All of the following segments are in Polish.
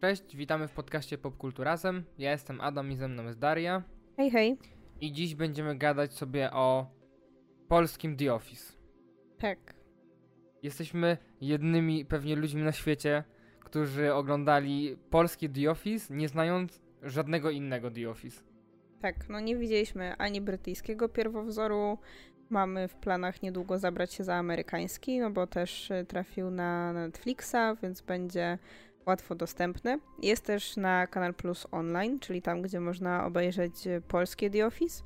Cześć, witamy w podcaście Popkulturazem. Ja jestem Adam i ze mną jest Daria. Hej, hej. I dziś będziemy gadać sobie o polskim The Office. Tak. Jesteśmy jednymi pewnie ludźmi na świecie, którzy oglądali polskie The Office, nie znając żadnego innego The Office. Tak, no nie widzieliśmy ani brytyjskiego pierwowzoru. Mamy w planach niedługo zabrać się za amerykański, no bo też y, trafił na Netflixa, więc będzie łatwo dostępny. Jest też na Kanal Plus Online, czyli tam, gdzie można obejrzeć y, polskie The Office,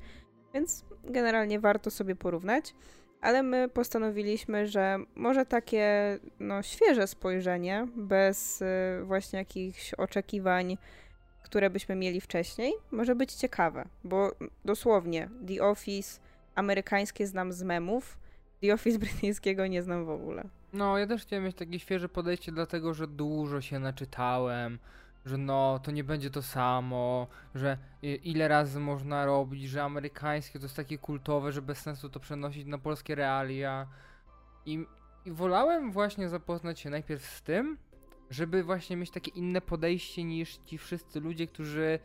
więc generalnie warto sobie porównać. Ale my postanowiliśmy, że może takie no, świeże spojrzenie, bez y, właśnie jakichś oczekiwań, które byśmy mieli wcześniej, może być ciekawe, bo dosłownie The Office amerykańskie znam z memów, The Office brytyjskiego nie znam w ogóle. No, ja też chciałem mieć takie świeże podejście, dlatego że dużo się naczytałem, że no, to nie będzie to samo, że ile razy można robić, że amerykańskie to jest takie kultowe, że bez sensu to przenosić na polskie realia. I, i wolałem właśnie zapoznać się najpierw z tym, żeby właśnie mieć takie inne podejście niż ci wszyscy ludzie, którzy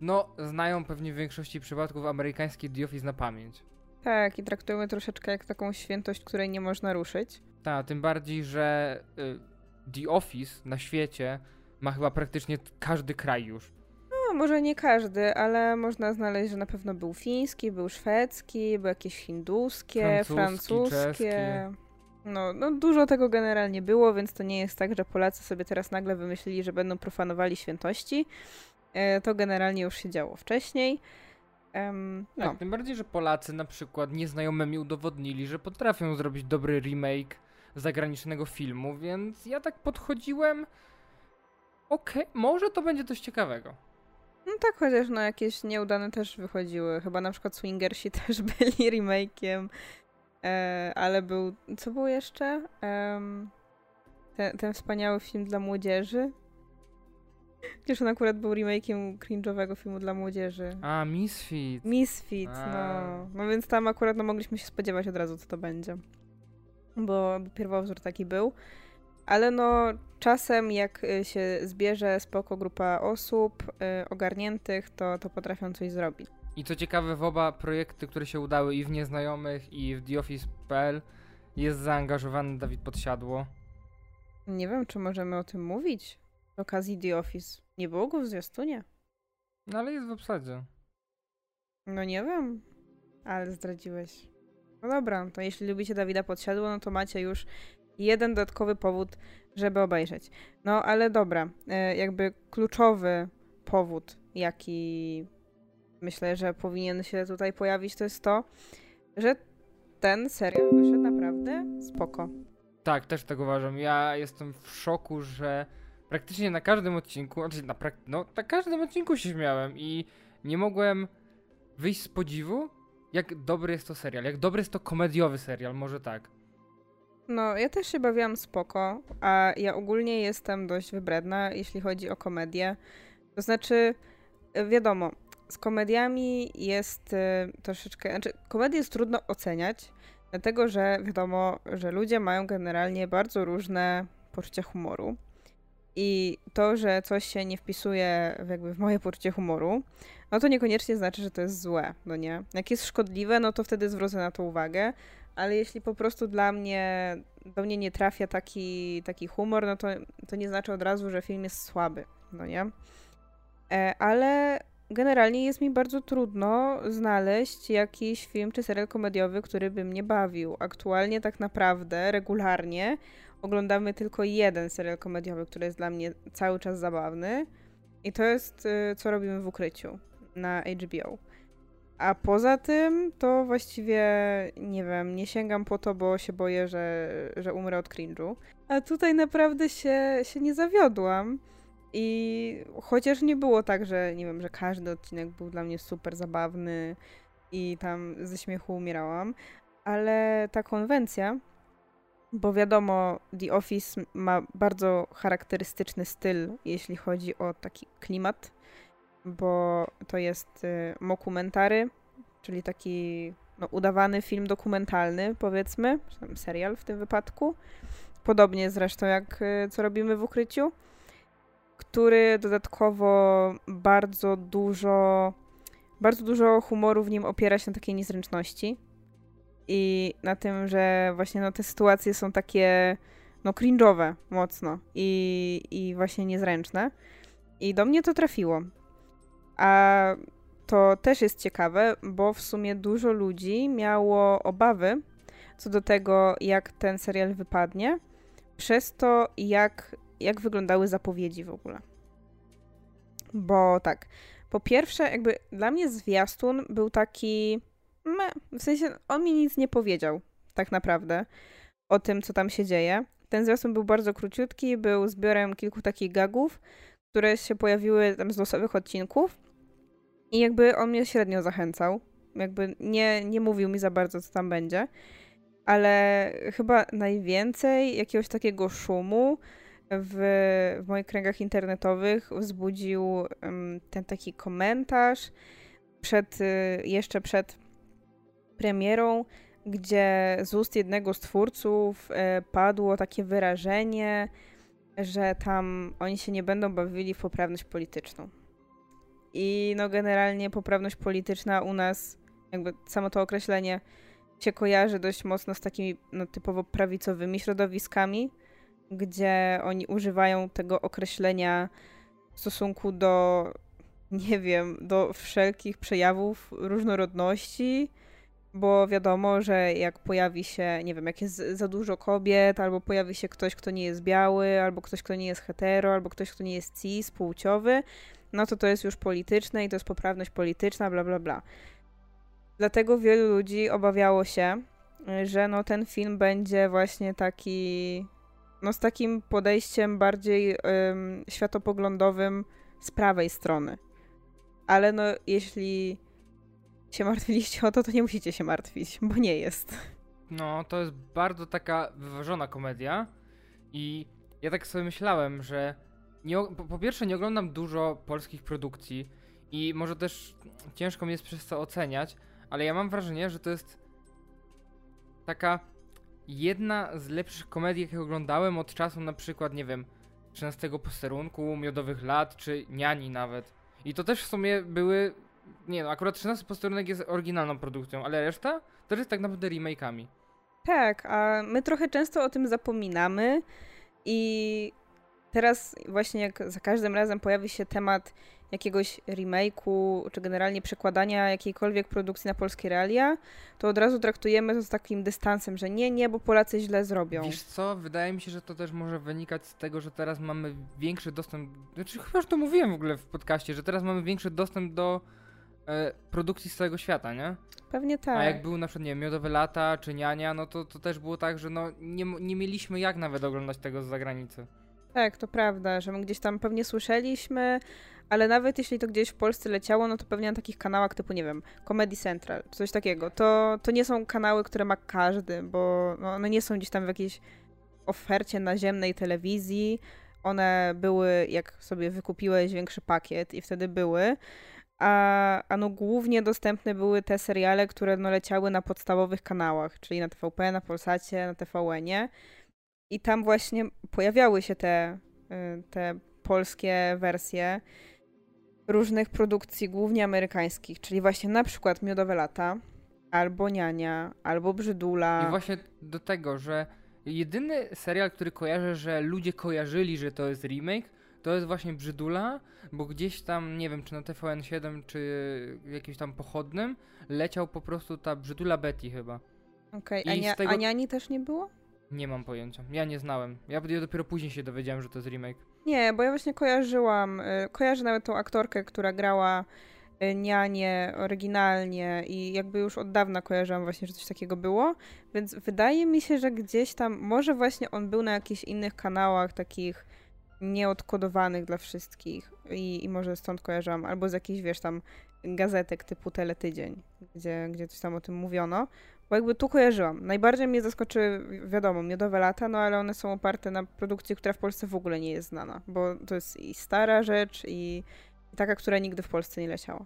no, znają pewnie w większości przypadków amerykańskie The Office na pamięć. Tak, i traktujemy troszeczkę jak taką świętość, której nie można ruszyć. Tak, tym bardziej, że y, The Office na świecie ma chyba praktycznie każdy kraj już. No, może nie każdy, ale można znaleźć, że na pewno był fiński, był szwedzki, był jakieś hinduskie, francuskie. No, no, dużo tego generalnie było, więc to nie jest tak, że Polacy sobie teraz nagle wymyślili, że będą profanowali świętości. E, to generalnie już się działo wcześniej. Um, no. Tak, tym bardziej, że Polacy na przykład nieznajomymi udowodnili, że potrafią zrobić dobry remake zagranicznego filmu, więc ja tak podchodziłem. Okej, okay, może to będzie coś ciekawego. No tak, chociaż no jakieś nieudane też wychodziły. Chyba na przykład Swingersi też byli remake'iem. E, ale był. Co było jeszcze? ten, ten wspaniały film dla młodzieży. Przecież on akurat był remake'iem cringe'owego filmu dla młodzieży. A, Misfit. Misfit, no. No więc tam akurat no, mogliśmy się spodziewać od razu, co to będzie. Bo, pierwowzór taki był. Ale no, czasem jak y, się zbierze spoko grupa osób y, ogarniętych, to, to potrafią coś zrobić. I co ciekawe, w oba projekty, które się udały i w Nieznajomych, i w TheOffice.pl jest zaangażowany Dawid Podsiadło. Nie wiem, czy możemy o tym mówić. Z okazji The Office. Nie było go w zwiastunie. No ale jest w obsadzie. No nie wiem, ale zdradziłeś. No dobra, to jeśli lubicie Dawida Podsiadło, no to macie już jeden dodatkowy powód, żeby obejrzeć. No ale dobra, e, jakby kluczowy powód, jaki myślę, że powinien się tutaj pojawić, to jest to, że ten serial wyszedł naprawdę spoko. Tak, też tak uważam. Ja jestem w szoku, że praktycznie na każdym odcinku, znaczy na, prak- no, na każdym odcinku się śmiałem i nie mogłem wyjść z podziwu, jak dobry jest to serial, jak dobry jest to komediowy serial, może tak. No, ja też się bawiłam spoko, a ja ogólnie jestem dość wybredna, jeśli chodzi o komedię. To znaczy, wiadomo, z komediami jest y, troszeczkę. Znaczy, komedię jest trudno oceniać, dlatego że wiadomo, że ludzie mają generalnie bardzo różne poczucie humoru. I to, że coś się nie wpisuje w jakby w moje poczucie humoru, no to niekoniecznie znaczy, że to jest złe, no nie? Jak jest szkodliwe, no to wtedy zwrócę na to uwagę, ale jeśli po prostu dla mnie, do mnie nie trafia taki, taki humor, no to, to nie znaczy od razu, że film jest słaby, no nie? E, ale generalnie jest mi bardzo trudno znaleźć jakiś film czy serial komediowy, który by mnie bawił. Aktualnie tak naprawdę, regularnie oglądamy tylko jeden serial komediowy, który jest dla mnie cały czas zabawny i to jest y, Co robimy w ukryciu na HBO. A poza tym to właściwie nie wiem, nie sięgam po to, bo się boję, że, że umrę od cringe'u. A tutaj naprawdę się, się nie zawiodłam. I chociaż nie było tak, że nie wiem, że każdy odcinek był dla mnie super zabawny i tam ze śmiechu umierałam, ale ta konwencja, bo wiadomo, The Office ma bardzo charakterystyczny styl, jeśli chodzi o taki klimat, bo to jest y, mokumentary, czyli taki no, udawany film dokumentalny, powiedzmy, serial w tym wypadku. Podobnie zresztą jak y, co robimy w ukryciu. Który dodatkowo bardzo dużo, bardzo dużo humoru w nim opiera się na takiej niezręczności i na tym, że właśnie no, te sytuacje są takie no cringe'owe mocno i, i właśnie niezręczne. I do mnie to trafiło. A to też jest ciekawe, bo w sumie dużo ludzi miało obawy co do tego, jak ten serial wypadnie, przez to, jak, jak wyglądały zapowiedzi w ogóle. Bo tak, po pierwsze, jakby dla mnie zwiastun był taki. Meh, w sensie on mi nic nie powiedział, tak naprawdę, o tym, co tam się dzieje. Ten zwiastun był bardzo króciutki, był zbiorem kilku takich gagów, które się pojawiły tam z losowych odcinków. I jakby on mnie średnio zachęcał. Jakby nie, nie mówił mi za bardzo, co tam będzie. Ale chyba najwięcej jakiegoś takiego szumu w, w moich kręgach internetowych wzbudził ten taki komentarz przed, y, jeszcze przed premierą, gdzie z ust jednego z twórców y, padło takie wyrażenie, że tam oni się nie będą bawili w poprawność polityczną. I no generalnie poprawność polityczna u nas, jakby samo to określenie się kojarzy dość mocno z takimi no, typowo prawicowymi środowiskami, gdzie oni używają tego określenia w stosunku do, nie wiem, do wszelkich przejawów różnorodności, bo wiadomo, że jak pojawi się, nie wiem, jak jest za dużo kobiet, albo pojawi się ktoś, kto nie jest biały, albo ktoś, kto nie jest hetero, albo ktoś, kto nie jest cis, płciowy, no to to jest już polityczne i to jest poprawność polityczna, bla, bla, bla. Dlatego wielu ludzi obawiało się, że no ten film będzie właśnie taki, no z takim podejściem bardziej ym, światopoglądowym z prawej strony. Ale no jeśli się martwiliście o to, to nie musicie się martwić, bo nie jest. No, to jest bardzo taka wyważona komedia i ja tak sobie myślałem, że nie, po, po pierwsze nie oglądam dużo polskich produkcji i może też ciężko mi jest przez to oceniać, ale ja mam wrażenie, że to jest taka jedna z lepszych komedii, jakie oglądałem od czasu na przykład, nie wiem, 13 posterunku, Miodowych Lat, czy Niani nawet. I to też w sumie były, nie no, akurat 13 posterunek jest oryginalną produkcją, ale reszta to jest tak naprawdę remake'ami. Tak, a my trochę często o tym zapominamy i teraz właśnie jak za każdym razem pojawi się temat jakiegoś remake'u, czy generalnie przekładania jakiejkolwiek produkcji na polskie realia, to od razu traktujemy to z takim dystansem, że nie, nie, bo Polacy źle zrobią. Wiesz co, wydaje mi się, że to też może wynikać z tego, że teraz mamy większy dostęp, znaczy chyba już to mówiłem w ogóle w podcaście, że teraz mamy większy dostęp do e, produkcji z całego świata, nie? Pewnie tak. A jak był na przykład, nie wiem, Miodowe Lata czy Niania, no to, to też było tak, że no nie, nie mieliśmy jak nawet oglądać tego z zagranicy. Tak, to prawda, że my gdzieś tam pewnie słyszeliśmy, ale nawet jeśli to gdzieś w Polsce leciało, no to pewnie na takich kanałach typu, nie wiem, Comedy Central, coś takiego. To, to nie są kanały, które ma każdy, bo no, one nie są gdzieś tam w jakiejś ofercie naziemnej telewizji. One były, jak sobie wykupiłeś większy pakiet i wtedy były. A, a no głównie dostępne były te seriale, które no leciały na podstawowych kanałach, czyli na TVP, na Polsacie, na TVN-ie. I tam właśnie pojawiały się te, y, te polskie wersje różnych produkcji, głównie amerykańskich, czyli właśnie na przykład Miodowe Lata, albo Niania, albo Brzydula. I właśnie do tego, że jedyny serial, który kojarzę, że ludzie kojarzyli, że to jest remake, to jest właśnie Brzydula, bo gdzieś tam, nie wiem, czy na TVN7, czy jakimś tam pochodnym, leciał po prostu ta Brzydula Betty chyba. Okej, okay. a, tego... a Niani też nie było? Nie mam pojęcia. Ja nie znałem. Ja dopiero później się dowiedziałem, że to jest remake. Nie, bo ja właśnie kojarzyłam, y, kojarzę nawet tą aktorkę, która grała y, nianie oryginalnie i jakby już od dawna kojarzyłam właśnie, że coś takiego było, więc wydaje mi się, że gdzieś tam, może właśnie on był na jakichś innych kanałach takich nieodkodowanych dla wszystkich i, i może stąd kojarzyłam, albo z jakichś, wiesz, tam gazetek typu Teletydzień, gdzie, gdzie coś tam o tym mówiono, bo jakby tu kojarzyłam. Najbardziej mnie zaskoczy, wiadomo, miodowe lata, no ale one są oparte na produkcji, która w Polsce w ogóle nie jest znana, bo to jest i stara rzecz, i, i taka, która nigdy w Polsce nie leciała.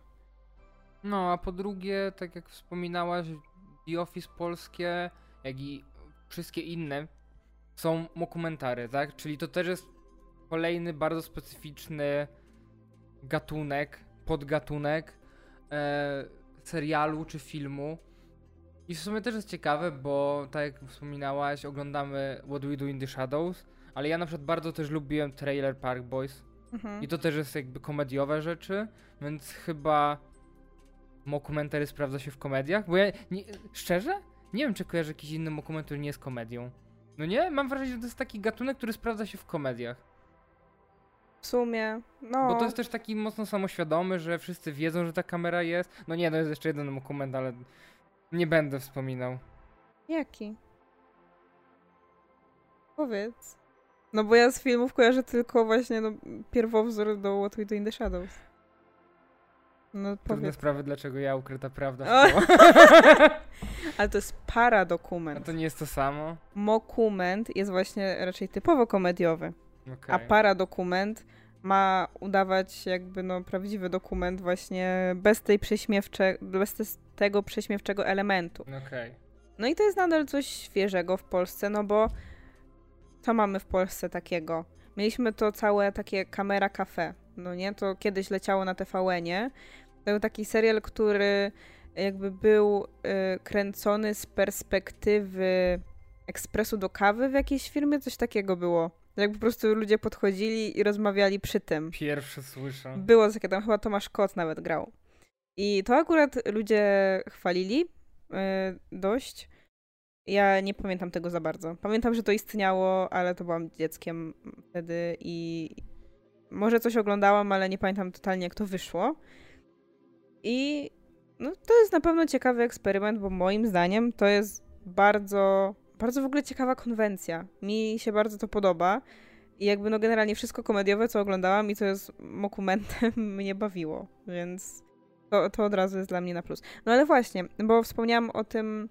No, a po drugie, tak jak wspominałaś, The Office polskie, jak i wszystkie inne są dokumentary, tak? Czyli to też jest kolejny bardzo specyficzny gatunek, podgatunek e, serialu czy filmu. I w sumie też jest ciekawe, bo tak jak wspominałaś, oglądamy What We Do in the Shadows, ale ja na przykład bardzo też lubiłem trailer Park Boys. Mhm. I to też jest jakby komediowe rzeczy, więc chyba mockumentary sprawdza się w komediach, bo ja nie, szczerze nie wiem, czy kojarzę jakiś inny mockument, który nie jest komedią. No nie? Mam wrażenie, że to jest taki gatunek, który sprawdza się w komediach. W sumie, no. Bo to jest też taki mocno samoświadomy, że wszyscy wiedzą, że ta kamera jest. No nie, to jest jeszcze jeden dokument, ale nie będę wspominał. Jaki? Powiedz. No bo ja z filmów kojarzę tylko właśnie no, pierwowzór do What We Do in the Shadows. No Trudne powiedz. sprawy, dlaczego ja ukryta prawda. Ale to jest A paradokument. to nie jest to samo? Mokument jest właśnie raczej typowo komediowy, Okej. a paradokument ma udawać jakby no prawdziwy dokument właśnie bez tej prześmiewcze, bez te- tego prześmiewczego elementu. Okej. No i to jest nadal coś świeżego w Polsce, no bo co mamy w Polsce takiego? Mieliśmy to całe takie kamera cafe, no nie? To kiedyś leciało na TVN-ie. To był taki serial, który jakby był y, kręcony z perspektywy ekspresu do kawy w jakiejś firmie, coś takiego było. Jak po prostu ludzie podchodzili i rozmawiali przy tym. Pierwsze słyszę. Było takie, tam chyba Tomasz Kot nawet grał. I to akurat ludzie chwalili yy, dość. Ja nie pamiętam tego za bardzo. Pamiętam, że to istniało, ale to byłam dzieckiem wtedy i może coś oglądałam, ale nie pamiętam totalnie, jak to wyszło. I no, to jest na pewno ciekawy eksperyment, bo moim zdaniem to jest bardzo, bardzo w ogóle ciekawa konwencja. Mi się bardzo to podoba. I jakby no generalnie wszystko komediowe, co oglądałam i co jest mokumentem, mnie bawiło, więc to, to od razu jest dla mnie na plus. No ale właśnie, bo wspomniałam o tym,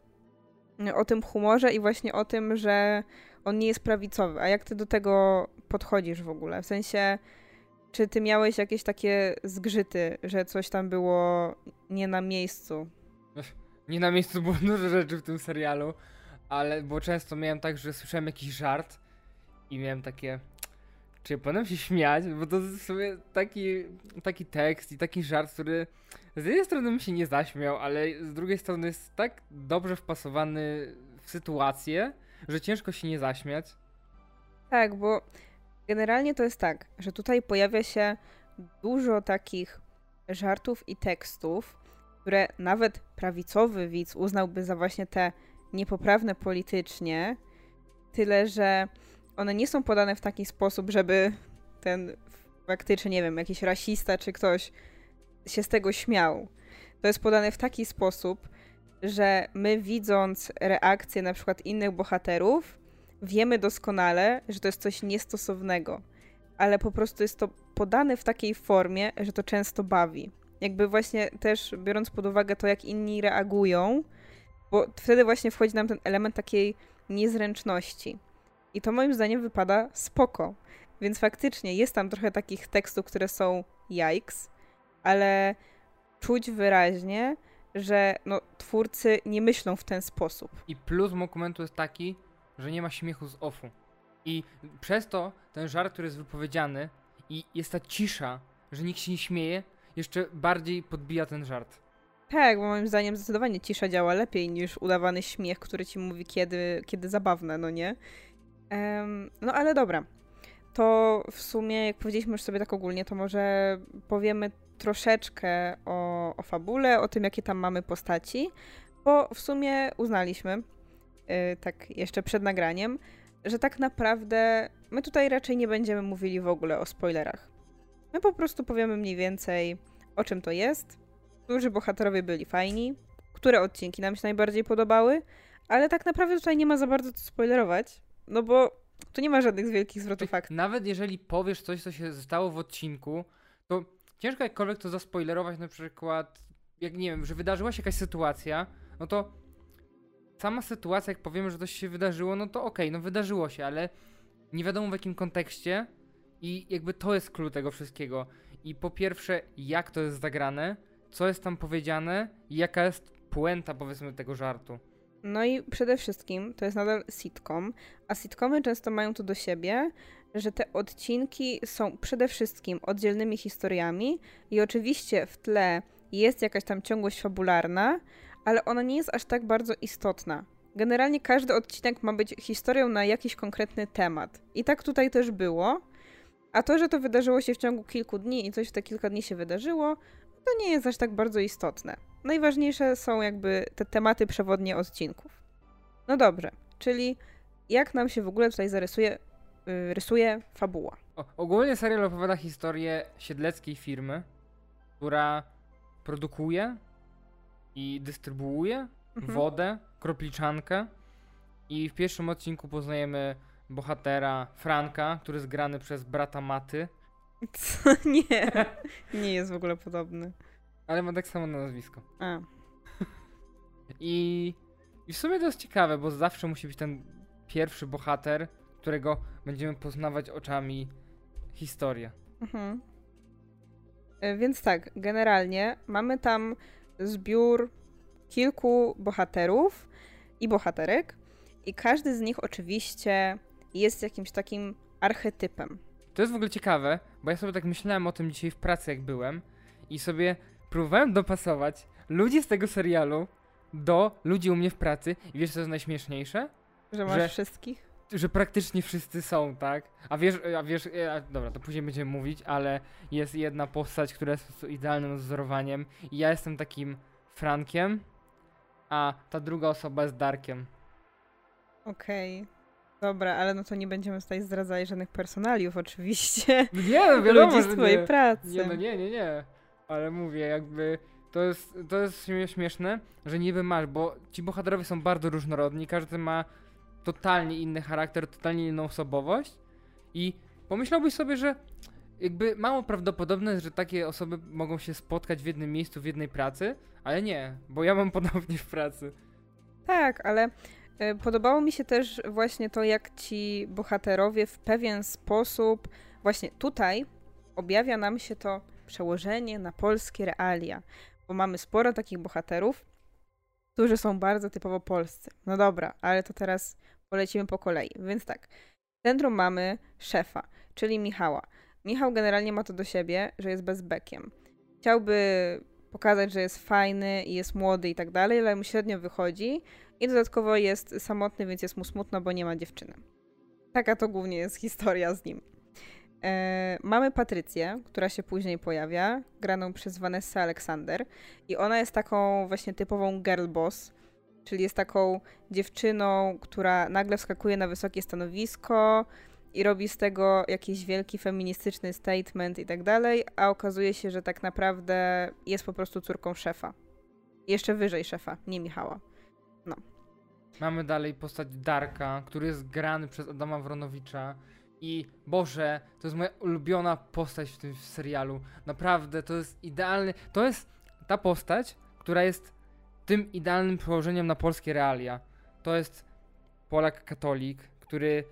o tym humorze i właśnie o tym, że on nie jest prawicowy. A jak ty do tego podchodzisz w ogóle? W sensie, czy ty miałeś jakieś takie zgrzyty, że coś tam było nie na miejscu? Nie na miejscu było dużo rzeczy w tym serialu, ale bo często miałem tak, że słyszałem jakiś żart i miałem takie. Czy powinienem się śmiać? Bo to jest w sumie taki, taki tekst i taki żart, który z jednej strony bym się nie zaśmiał, ale z drugiej strony jest tak dobrze wpasowany w sytuację, że ciężko się nie zaśmiać. Tak, bo generalnie to jest tak, że tutaj pojawia się dużo takich żartów i tekstów, które nawet prawicowy widz uznałby za właśnie te niepoprawne politycznie, tyle że one nie są podane w taki sposób, żeby ten faktycznie, nie wiem, jakiś rasista czy ktoś się z tego śmiał. To jest podane w taki sposób, że my widząc reakcje na przykład innych bohaterów, wiemy doskonale, że to jest coś niestosownego, ale po prostu jest to podane w takiej formie, że to często bawi. Jakby właśnie też biorąc pod uwagę to, jak inni reagują, bo wtedy właśnie wchodzi nam ten element takiej niezręczności. I to moim zdaniem wypada spoko. Więc faktycznie jest tam trochę takich tekstów, które są yikes, ale czuć wyraźnie, że no, twórcy nie myślą w ten sposób. I plus dokumentu jest taki, że nie ma śmiechu z offu. I przez to ten żart, który jest wypowiedziany i jest ta cisza, że nikt się nie śmieje, jeszcze bardziej podbija ten żart. Tak, bo moim zdaniem zdecydowanie cisza działa lepiej niż udawany śmiech, który ci mówi, kiedy, kiedy zabawne, no nie? Em, no ale dobra. To w sumie, jak powiedzieliśmy już sobie tak ogólnie, to może powiemy troszeczkę o, o fabule, o tym, jakie tam mamy postaci, bo w sumie uznaliśmy, y, tak jeszcze przed nagraniem, że tak naprawdę my tutaj raczej nie będziemy mówili w ogóle o spoilerach. My po prostu powiemy mniej więcej, o czym to jest, którzy bohaterowie byli fajni, które odcinki nam się najbardziej podobały, ale tak naprawdę tutaj nie ma za bardzo co spoilerować, no bo tu nie ma żadnych wielkich zwrotów akcji. Nawet jeżeli powiesz coś, co się stało w odcinku, to ciężko jakkolwiek to zaspoilerować, na przykład, jak nie wiem, że wydarzyła się jakaś sytuacja, no to sama sytuacja, jak powiemy, że coś się wydarzyło, no to okej, no wydarzyło się, ale nie wiadomo w jakim kontekście i jakby to jest klucz tego wszystkiego. I po pierwsze, jak to jest zagrane, co jest tam powiedziane i jaka jest puenta, powiedzmy, tego żartu. No i przede wszystkim to jest nadal sitcom, a sitcomy często mają to do siebie, że te odcinki są przede wszystkim oddzielnymi historiami i oczywiście w tle jest jakaś tam ciągłość fabularna, ale ona nie jest aż tak bardzo istotna. Generalnie każdy odcinek ma być historią na jakiś konkretny temat. I tak tutaj też było. A to, że to wydarzyło się w ciągu kilku dni i coś w te kilka dni się wydarzyło, to nie jest aż tak bardzo istotne. Najważniejsze są jakby te tematy przewodnie odcinków. No dobrze, czyli jak nam się w ogóle tutaj zarysuje yy, rysuje fabuła? O, ogólnie serial opowiada historię siedleckiej firmy, która produkuje i dystrybuuje Mhm. wodę, kropliczankę i w pierwszym odcinku poznajemy bohatera Franka, który jest grany przez brata Maty, Co? Nie, nie jest w ogóle podobny. ale ma tak samo na nazwisko. A, I, I w sumie to jest ciekawe, bo zawsze musi być ten pierwszy bohater, którego będziemy poznawać oczami historię. mhm. E, Więc tak, generalnie mamy tam zbiór kilku bohaterów i bohaterek, i każdy z nich oczywiście jest jakimś takim archetypem. To jest w ogóle ciekawe, bo ja sobie tak myślałem o tym dzisiaj w pracy, jak byłem, i sobie próbowałem dopasować ludzi z tego serialu do ludzi u mnie w pracy. I wiesz, co jest najśmieszniejsze? Że masz Że- wszystkich? Że praktycznie wszyscy są, tak? A wiesz, a wiesz, e, a, dobra, to później będziemy mówić, ale jest jedna postać, która jest idealnym wzorowaniem i ja jestem takim Frankiem, a ta druga osoba jest Darkiem. Okej. Dobra, ale no to nie będziemy tutaj zdradzali żadnych personaliów oczywiście. Nie, no wiadomo, Ludzi z twojej nie. pracy. Nie, no nie, nie, nie. Ale mówię, jakby to jest, to jest śmie- śmieszne, że niby masz, bo ci bohaterowie są bardzo różnorodni, każdy ma totalnie inny charakter, totalnie inną osobowość i pomyślałbyś sobie, że jakby mało prawdopodobne jest, że takie osoby mogą się spotkać w jednym miejscu, w jednej pracy, ale nie, bo ja mam podobnie w pracy. Tak, ale podobało mi się też właśnie to, jak ci bohaterowie w pewien sposób, właśnie tutaj objawia nam się to przełożenie na polskie realia, bo mamy sporo takich bohaterów, którzy są bardzo typowo polscy. No dobra, ale to teraz polecimy po kolei. Więc tak, w centrum mamy szefa, czyli Michała. Michał generalnie ma to do siebie, że jest bezbekiem. Chciałby pokazać, że jest fajny i jest młody i tak dalej, ale mu średnio wychodzi i dodatkowo jest samotny, więc jest mu smutno, bo nie ma dziewczyny. Taka to głównie jest historia z nim. E, mamy Patrycję, która się później pojawia, graną przez Vanessa Alexander i ona jest taką właśnie typową girl boss, czyli jest taką dziewczyną, która nagle wskakuje na wysokie stanowisko i robi z tego jakiś wielki feministyczny statement i tak dalej, a okazuje się, że tak naprawdę jest po prostu córką szefa. Jeszcze wyżej szefa, nie Michała. Mamy dalej postać Darka, który jest grany przez Adama Wronowicza. I Boże, to jest moja ulubiona postać w tym serialu. Naprawdę, to jest idealny. To jest ta postać, która jest tym idealnym przełożeniem na polskie realia. To jest Polak katolik, który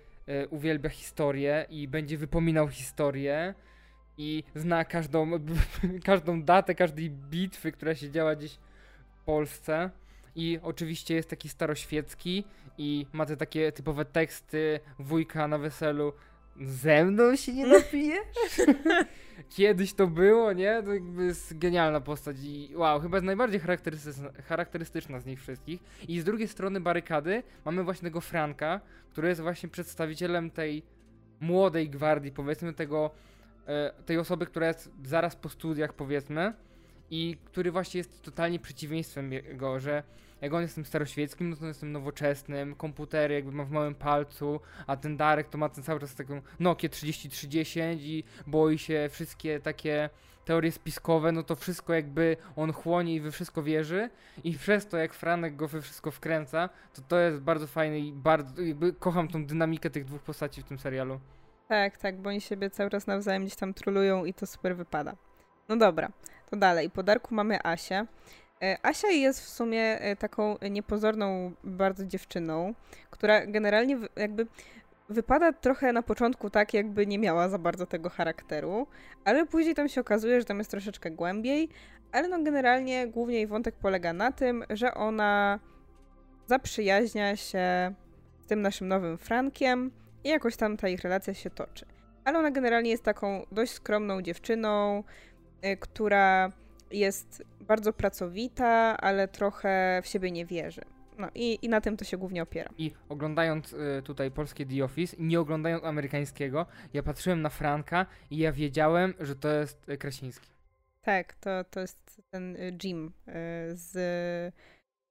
uwielbia historię i będzie wypominał historię i zna każdą, każdą datę każdej bitwy, która się działa gdzieś w Polsce. I oczywiście jest taki staroświecki i ma te takie typowe teksty wujka na weselu. Ze mną się nie napijesz? Kiedyś to było, nie? To jakby jest genialna postać i wow, chyba jest najbardziej charakterystyczna, charakterystyczna z nich wszystkich. I z drugiej strony barykady mamy właśnie tego Franka, który jest właśnie przedstawicielem tej młodej gwardii, powiedzmy, tego, e, tej osoby, która jest zaraz po studiach, powiedzmy, i który właśnie jest totalnie przeciwieństwem jego, że jak on jest tym staroświeckim, no to on jest tym nowoczesnym, komputery jakby ma w małym palcu, a ten Darek to ma ten cały czas taką Nokia 3310 i boi się wszystkie takie teorie spiskowe, no to wszystko jakby on chłonie i we wszystko wierzy i przez to jak Franek go we wszystko wkręca, to to jest bardzo fajne i bardzo, jakby kocham tą dynamikę tych dwóch postaci w tym serialu. Tak, tak, bo oni siebie cały czas nawzajem gdzieś tam trolują i to super wypada. No dobra, to dalej. Po Darku mamy Asię. E, Asia jest w sumie e, taką niepozorną bardzo dziewczyną, która generalnie jakby wypada trochę na początku tak, jakby nie miała za bardzo tego charakteru, ale później tam się okazuje, że tam jest troszeczkę głębiej, ale no generalnie głównie jej wątek polega na tym, że ona zaprzyjaźnia się z tym naszym nowym Frankiem i jakoś tam ta ich relacja się toczy. Ale ona generalnie jest taką dość skromną dziewczyną, która jest bardzo pracowita, ale trochę w siebie nie wierzy. No i, i na tym to się głównie opiera. I oglądając y, tutaj polskie The Office, nie oglądając amerykańskiego, ja patrzyłem na Franka i ja wiedziałem, że to jest y, Krasiński. Tak, to, to jest ten y, Jim y, z,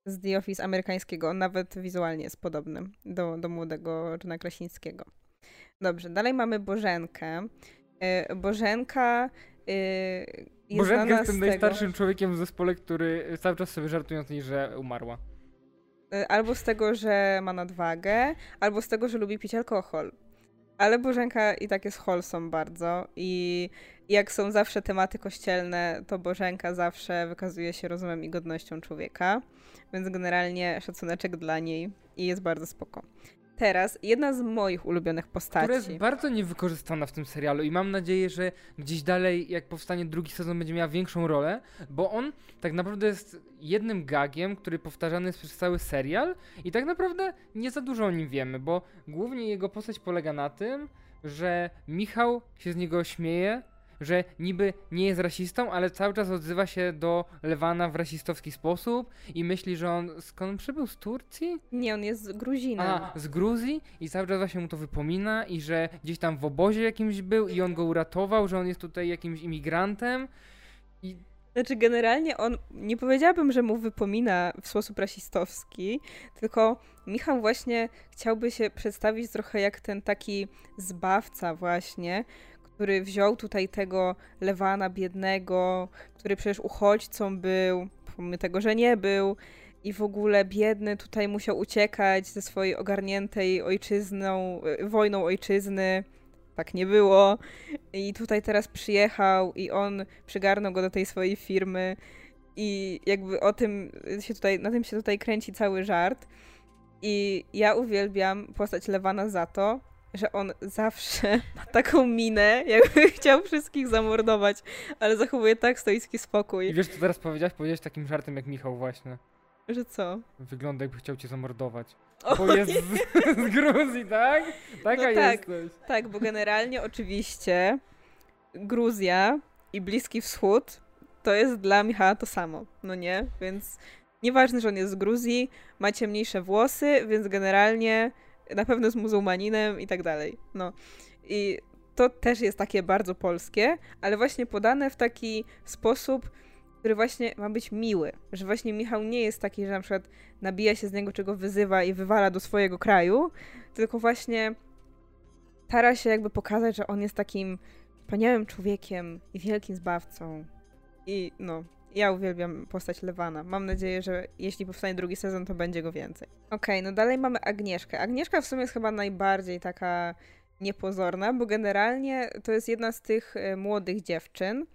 z The Office amerykańskiego. On nawet wizualnie jest podobny do, do młodego Johna Krasińskiego. Dobrze, dalej mamy Bożenkę. Bożenka jest Bożenka jest tym z tego- najstarszym człowiekiem w zespole, który cały czas sobie żartują z niej, że umarła. Y, Albo z tego, że ma nadwagę, albo z tego, że lubi pić alkohol. Ale Bożenka i tak jest wholesome bardzo i jak są zawsze tematy kościelne, to Bożenka zawsze wykazuje się rozumem i godnością człowieka, więc generalnie szacuneczek dla niej i jest bardzo spoko. Teraz jedna z moich ulubionych postaci. Która jest bardzo niewykorzystana w tym serialu i mam nadzieję, że gdzieś dalej, jak powstanie drugi sezon, będzie miała większą rolę, bo on tak naprawdę jest jednym gagiem, który powtarzany jest przez cały serial i tak naprawdę nie za dużo o nim wiemy, bo głównie jego postać polega na tym, że Michał się z niego śmieje, że niby nie jest rasistą, ale cały czas odzywa się do Lewana w rasistowski sposób i myśli, że on skąd on przybył z Turcji? Nie, on jest z Gruzinem. A, z Gruzji i cały czas właśnie mu to wypomina i że gdzieś tam w obozie jakimś był i on go uratował, że on jest tutaj jakimś imigrantem i Znaczy, generalnie on, nie powiedziałabym, że mu wypomina w sposób rasistowski, tylko Michał właśnie chciałby się przedstawić trochę jak ten taki zbawca właśnie, który wziął tutaj tego Lewana biednego, który przecież uchodźcą był, pomimo tego, że nie był, i w ogóle biedny tutaj musiał uciekać ze swojej ogarniętej ojczyzną, y, wojną ojczyzny. Tak nie było. I tutaj teraz przyjechał i on przygarnął go do tej swojej firmy i jakby o tym się tutaj, na tym się tutaj kręci cały żart. I ja uwielbiam postać Lewana za to, że on zawsze ma taką minę, jakby chciał wszystkich zamordować, ale zachowuje tak stoicki I spokój, wiesz co teraz powiedziałeś? Powiedziałeś takim żartem jak Michał właśnie. że co? Wygląda jakby chciał cię zamordować. O, Bo jest z, z Gruzji, tak? Taka No tak. jesteś. Tak, bo generalnie oczywiście Gruzja i Bliski Wschód to jest dla Michała to samo, no nie? Więc nieważne, że on jest z Gruzji, ma ciemniejsze włosy, więc generalnie na pewno jest muzułmaninem i tak dalej. No. I to też jest takie bardzo polskie, ale właśnie podane w taki sposób, który właśnie ma być miły. Że właśnie Michał nie jest taki, że na przykład nabija się z niego, czego wyzywa i wywala do swojego kraju, tylko właśnie stara się jakby pokazać, że on jest takim wspaniałym człowiekiem i wielkim zbawcą. I no, ja uwielbiam postać Lewana. Mam nadzieję, że jeśli powstanie drugi sezon, to będzie go więcej. Okej, no dalej mamy Agnieszkę. Agnieszka w sumie jest chyba najbardziej taka niepozorna, bo generalnie to jest jedna z tych e, młodych dziewczyn,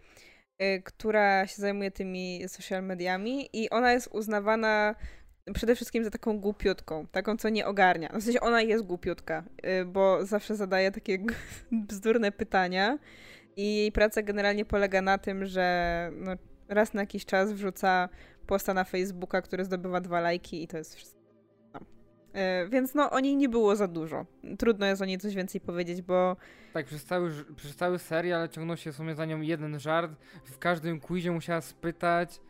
e, która się zajmuje tymi social mediami i ona jest uznawana przede wszystkim za taką głupiutką, taką, co nie ogarnia. No w sensie ona jest głupiutka, y, bo zawsze zadaje takie bzdurne pytania i jej praca generalnie polega na tym, że no, raz na jakiś czas wrzuca posta na Facebooka, który zdobywa dwa lajki i to jest wszystko. Y, Więc no, o niej nie było za dużo. Trudno jest o niej coś więcej powiedzieć, bo Tak, przez cały, przez cały serial ciągnął się w sumie za nią jeden żart. W każdym quizie musiała spytać,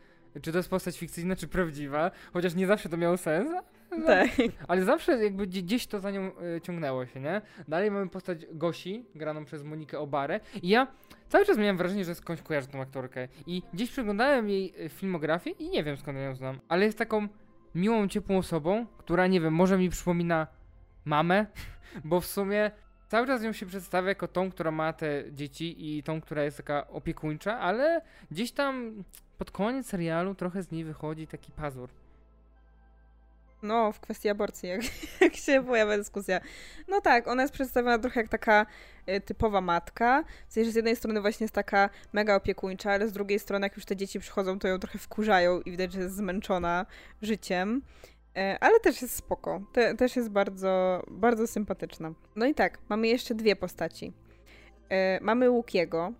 czy to jest postać fikcyjna, czy prawdziwa. Chociaż nie zawsze to miało sens. No, tak. Ale zawsze jakby gdzie- gdzieś to za nią y, ciągnęło się, nie? Dalej mamy postać Gosi, graną przez Monikę Obarę. I ja cały czas miałem wrażenie, że skądś kojarzę tą aktorkę. I gdzieś przeglądałem jej y, filmografię i nie wiem skąd ją znam. Ale jest taką miłą, ciepłą osobą, która, nie wiem, może mi przypomina mamę, bo w sumie cały czas ją się przedstawia jako tą, która ma te dzieci i tą, która jest taka opiekuńcza, ale gdzieś tam pod koniec serialu trochę z niej wychodzi taki pazur. No, w kwestii aborcji, jak, jak się pojawia dyskusja. No tak, ona jest przedstawiona trochę jak taka y, typowa matka. W sensie, z jednej strony właśnie jest taka mega opiekuńcza, ale z drugiej strony, jak już te dzieci przychodzą, to ją trochę wkurzają i widać, że jest zmęczona życiem. E, Ale też jest spoko. Te, też jest bardzo, bardzo sympatyczna. No i tak, mamy jeszcze dwie postaci. E, Mamy Łukiego.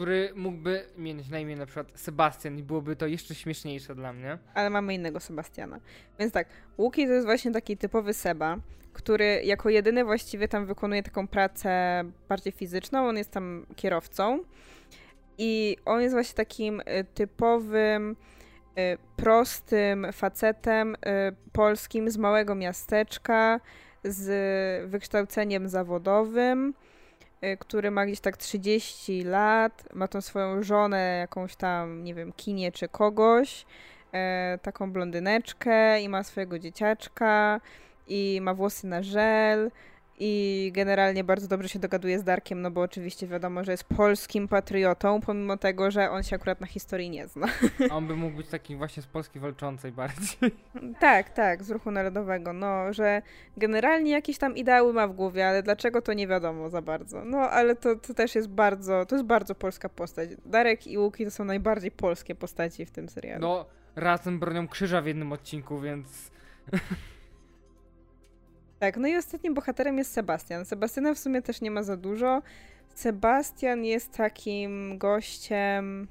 Który mógłby mieć na imię na przykład Sebastian i byłoby to jeszcze śmieszniejsze dla mnie. Ale mamy innego Sebastiana. Więc tak, Łuki to jest właśnie taki typowy Seba, który jako jedyny właściwie tam wykonuje taką pracę bardziej fizyczną. On jest tam kierowcą i on jest właśnie takim y, typowym, y, prostym facetem y, polskim z małego miasteczka, z wykształceniem zawodowym który ma gdzieś tak 30 lat, ma tą swoją żonę, jakąś tam, nie wiem, kinie czy kogoś, e, taką blondyneczkę i ma swojego dzieciaczka i ma włosy na żel i generalnie bardzo dobrze się dogaduje z Darkiem, no bo oczywiście wiadomo, że jest polskim patriotą, pomimo tego, że on się akurat na historii nie zna. A on by mógł być taki właśnie z Polski walczącej bardziej. Tak, tak, z ruchu narodowego, no, że generalnie jakieś tam ideały ma w głowie, ale dlaczego to nie wiadomo za bardzo. No, ale to, to też jest bardzo, to jest bardzo polska postać. Darek i Łuki to są najbardziej polskie postaci w tym serialu. No, razem bronią krzyża w jednym odcinku, więc... Tak, no i ostatnim bohaterem jest Sebastian. Sebastiana w sumie też nie ma za dużo. Sebastian jest takim gościem.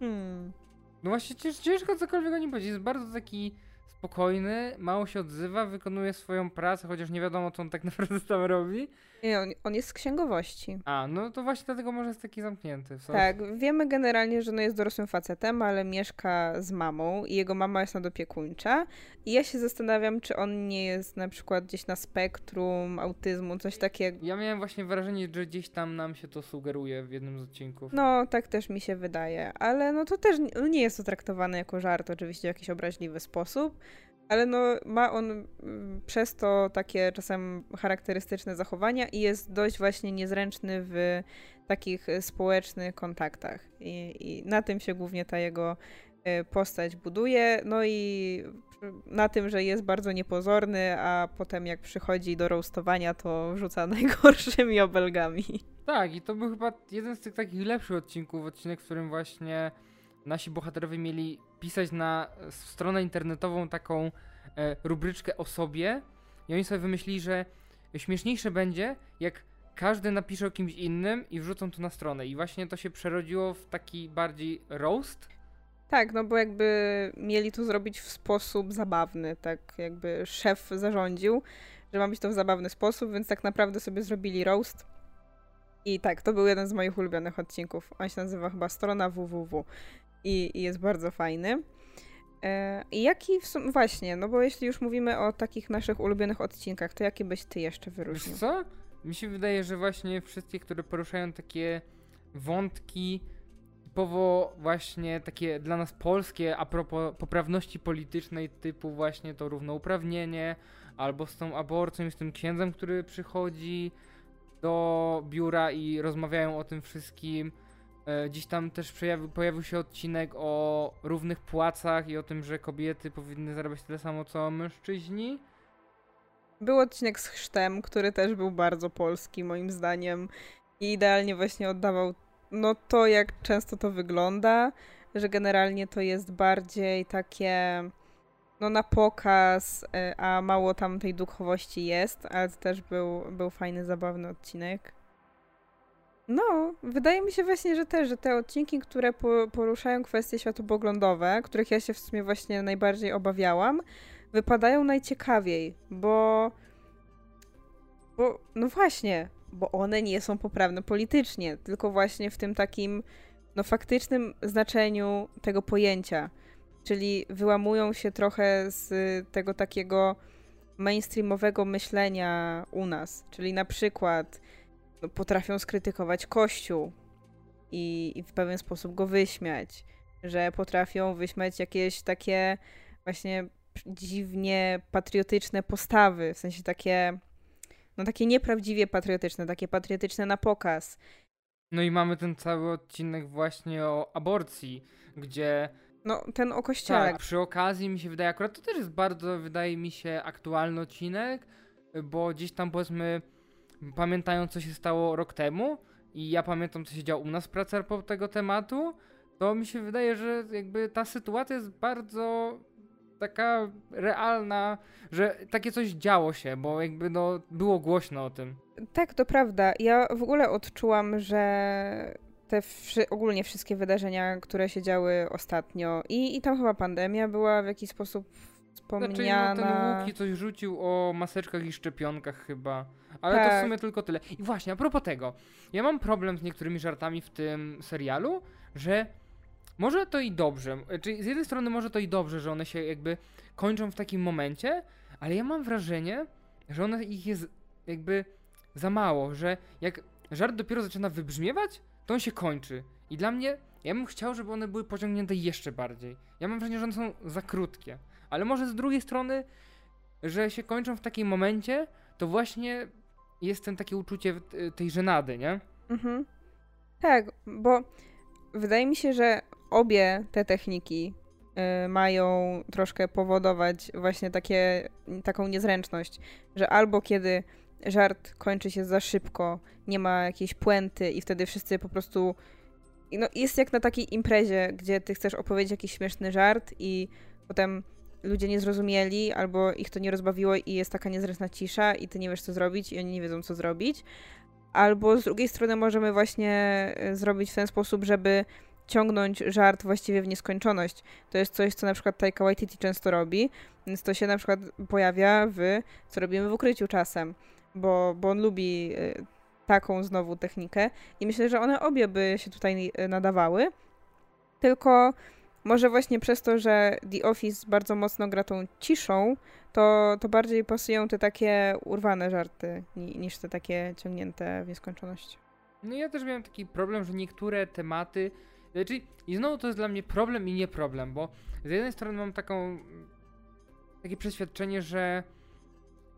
Hmm. No właśnie ciężko cokolwiek o nim powiedzieć. Jest bardzo taki spokojny, mało się odzywa, wykonuje swoją pracę, chociaż nie wiadomo, co on tak naprawdę tam robi. Nie, on, on jest z księgowości. A, no to właśnie dlatego może jest taki zamknięty. Tak, wiemy generalnie, że no jest dorosłym facetem, ale mieszka z mamą i jego mama jest nadopiekuńcza. I ja się zastanawiam, czy on nie jest na przykład gdzieś na spektrum autyzmu, coś takiego. Ja miałem właśnie wrażenie, że gdzieś tam nam się to sugeruje w jednym z odcinków. No, tak też mi się wydaje, ale no to też no nie jest to traktowane jako żart, oczywiście w jakiś obraźliwy sposób. Ale no, ma on mm, przez to takie czasem charakterystyczne zachowania i jest dość właśnie niezręczny w takich e, społecznych kontaktach. I, i na tym się głównie ta jego e, postać buduje. No i na tym, że jest bardzo niepozorny, a potem jak przychodzi do roastowania, to rzuca najgorszymi obelgami. Tak, i to był chyba jeden z tych takich lepszych odcinków, odcinek, w którym właśnie nasi bohaterowie mieli pisać na stronę internetową taką e, rubryczkę o sobie i oni sobie wymyślili, że śmieszniejsze będzie, jak każdy napisze o kimś innym i wrzucą to na stronę. I właśnie to się przerodziło w taki bardziej roast. Tak, no bo jakby mieli to zrobić w sposób zabawny, tak jakby szef zarządził, że ma być to w zabawny sposób, więc tak naprawdę sobie zrobili roast. I tak, to był jeden z moich ulubionych odcinków. On się nazywa chyba strona www i, i jest bardzo fajny. E, jaki w sumie, właśnie, no bo jeśli już mówimy o takich naszych ulubionych odcinkach, to jaki byś ty jeszcze wyróżnił? Wiesz co? Mi się wydaje, że właśnie wszystkie, które poruszają takie wątki typowo właśnie takie dla nas polskie, a propos poprawności politycznej, typu właśnie to równouprawnienie, albo z tą aborcją i z tym księdzem, który przychodzi do biura i rozmawiają o tym wszystkim Dziś tam też pojawił się odcinek o równych płacach i o tym, że kobiety powinny zarabiać tyle samo co mężczyźni. Był odcinek z chrztem, który też był bardzo polski moim zdaniem i idealnie właśnie oddawał no to, jak często to wygląda, że generalnie to jest bardziej takie no na pokaz, e, a mało tam tej duchowości jest, ale to też był, był fajny, zabawny odcinek. No, wydaje mi się właśnie, że też, że te odcinki, które po, poruszają kwestie światopoglądowe, których ja się w sumie właśnie najbardziej obawiałam, wypadają najciekawiej, bo. Bo, no właśnie, bo one nie są poprawne politycznie, tylko właśnie w tym takim, no faktycznym znaczeniu tego pojęcia. Czyli wyłamują się trochę z tego takiego mainstreamowego myślenia u nas. Czyli na przykład no, potrafią skrytykować Kościół i, i w pewien sposób go wyśmiać, że potrafią wyśmiać jakieś takie właśnie dziwnie patriotyczne postawy, w sensie takie, no takie nieprawdziwie patriotyczne, takie patriotyczne na pokaz. No i mamy ten cały odcinek właśnie o aborcji, gdzie no, ten o kościele. Tak, przy okazji mi się wydaje, akurat to też jest bardzo, wydaje mi się, aktualny odcinek, bo gdzieś tam powiedzmy pamiętają co się stało rok temu i ja pamiętam co się działo u nas w pracy po tego tematu, to mi się wydaje, że jakby ta sytuacja jest bardzo taka realna, że takie coś działo się, bo jakby no było głośno o tym. Tak, to prawda. Ja w ogóle odczułam, że te wszy- ogólnie wszystkie wydarzenia, które się działy ostatnio. I, I tam chyba pandemia była w jakiś sposób wspomniana. Znaczy, no, ten Łuki coś rzucił o maseczkach i szczepionkach chyba. Ale to w Tak. sumie tylko tyle. I właśnie, a propos tego. Ja mam problem z niektórymi żartami w tym serialu, że może to i dobrze. Czyli z jednej strony może to i dobrze, że one się jakby kończą w takim momencie, ale ja mam wrażenie, że one ich jest jakby za mało, że jak żart dopiero zaczyna wybrzmiewać, to on się kończy. I dla mnie, ja bym chciał, żeby one były pociągnięte jeszcze bardziej. Ja mam wrażenie, że one są za krótkie. Ale może z drugiej strony, że się kończą w takim momencie, to właśnie jest ten takie uczucie w- tej żenady, nie? Mhm. Tak, bo wydaje mi się, że obie te techniki y, mają troszkę powodować właśnie takie, taką niezręczność, że albo kiedy żart kończy się za szybko, nie ma jakiejś puenty i wtedy wszyscy po prostu no, jest jak na takiej imprezie, gdzie ty chcesz opowiedzieć jakiś śmieszny żart i potem ludzie nie zrozumieli albo ich to nie rozbawiło i jest taka niezręczna cisza i ty nie wiesz co zrobić i oni nie wiedzą co zrobić. Albo z drugiej strony możemy właśnie e, zrobić w ten sposób, żeby ciągnąć żart właściwie w nieskończoność. To jest coś, co na przykład Taika Waititi często robi, więc to się na przykład pojawia w, co robimy w ukryciu czasem, bo, bo on lubi e, taką znowu technikę i myślę, że one obie by się tutaj e, nadawały, tylko może właśnie przez to, że The Office bardzo mocno gra tą ciszą, to, to bardziej pasują te takie urwane żarty ni, niż te takie ciągnięte w nieskończoność. No ja też miałem taki problem, że niektóre tematy. Znaczy, i znowu to jest dla mnie problem i nie problem, bo z jednej strony mam taką. takie przeświadczenie, że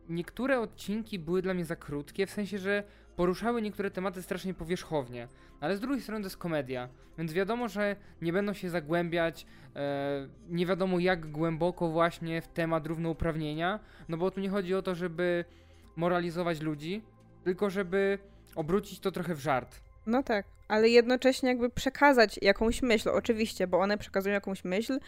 niektóre odcinki były dla mnie za krótkie, w sensie, że poruszały niektóre tematy strasznie powierzchownie. Ale z drugiej strony to jest komedia, więc wiadomo, że nie będą się zagłębiać e, nie wiadomo jak głęboko właśnie w temat równouprawnienia, no bo tu nie chodzi o to, żeby moralizować ludzi, tylko żeby obrócić to trochę w żart. No tak, ale jednocześnie jakby przekazać jakąś myśl, oczywiście, bo one przekazują jakąś myśl.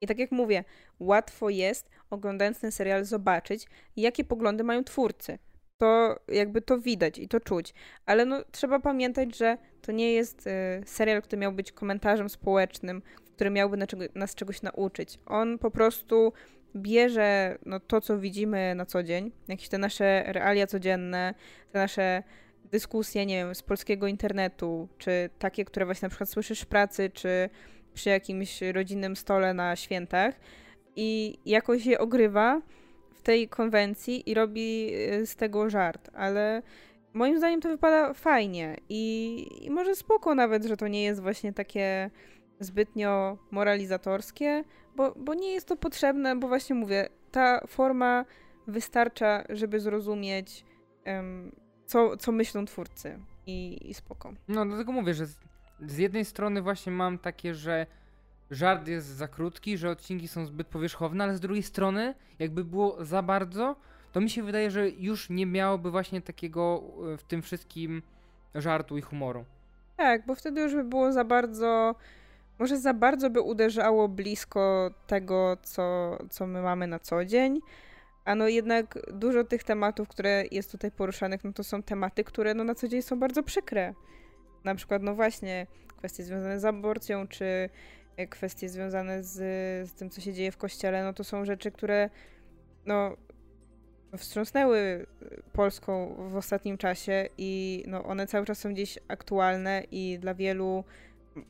I tak jak mówię, łatwo jest, oglądając ten serial, zobaczyć, jakie poglądy mają twórcy. To jakby to widać i to czuć. Ale no, trzeba pamiętać, że to nie jest y, serial, który miał być komentarzem społecznym, który miałby na czego, nas czegoś nauczyć. On po prostu bierze no, to, co widzimy na co dzień, jakieś te nasze realia codzienne, te nasze dyskusje, nie wiem, z polskiego internetu, czy takie, które właśnie na przykład słyszysz w pracy, czy przy jakimś rodzinnym stole na świętach i jakoś je ogrywa tej konwencji i robi y, z tego żart, ale moim zdaniem to wypada fajnie i, i może spoko nawet, że to nie jest właśnie takie zbytnio moralizatorskie, bo, bo nie jest to potrzebne, bo właśnie mówię, ta forma wystarcza, żeby zrozumieć em, co, co myślą twórcy i, i spoko. No, dlatego mówię, że z, z jednej strony właśnie mam takie, że żart jest za krótki, że odcinki są zbyt powierzchowne, ale z drugiej strony, jakby było za bardzo, to mi się wydaje, że już nie miałoby właśnie takiego e, w tym wszystkim żartu i humoru. Tak, bo wtedy już by było za bardzo, może za bardzo by uderzało blisko tego, co, co my mamy na co dzień. A no jednak dużo tych tematów, które jest tutaj poruszanych, no to są tematy, które no na co dzień są bardzo przykre. Na przykład, no właśnie, kwestie związane z aborcją, czy kwestie związane z, z tym, co się dzieje w kościele, no to są rzeczy, które no wstrząsnęły Polską w ostatnim czasie i no, one cały czas są gdzieś aktualne i dla wielu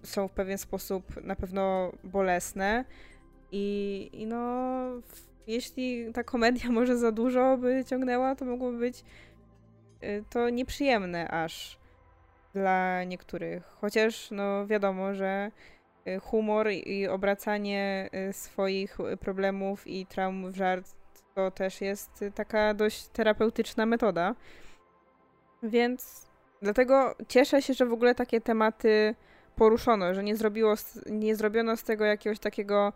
są w pewien sposób na pewno bolesne. I, i no, jeśli ta komedia może za dużo by ciągnęła, to mogłoby być y, to nieprzyjemne aż dla niektórych. Chociaż no wiadomo, że humor i obracanie y, swoich problemów i traum w żart to też jest y, taka dość terapeutyczna metoda. Więc dlatego cieszę się, że w ogóle takie tematy poruszono, że nie, zrobiło, nie zrobiono z tego jakiegoś takiego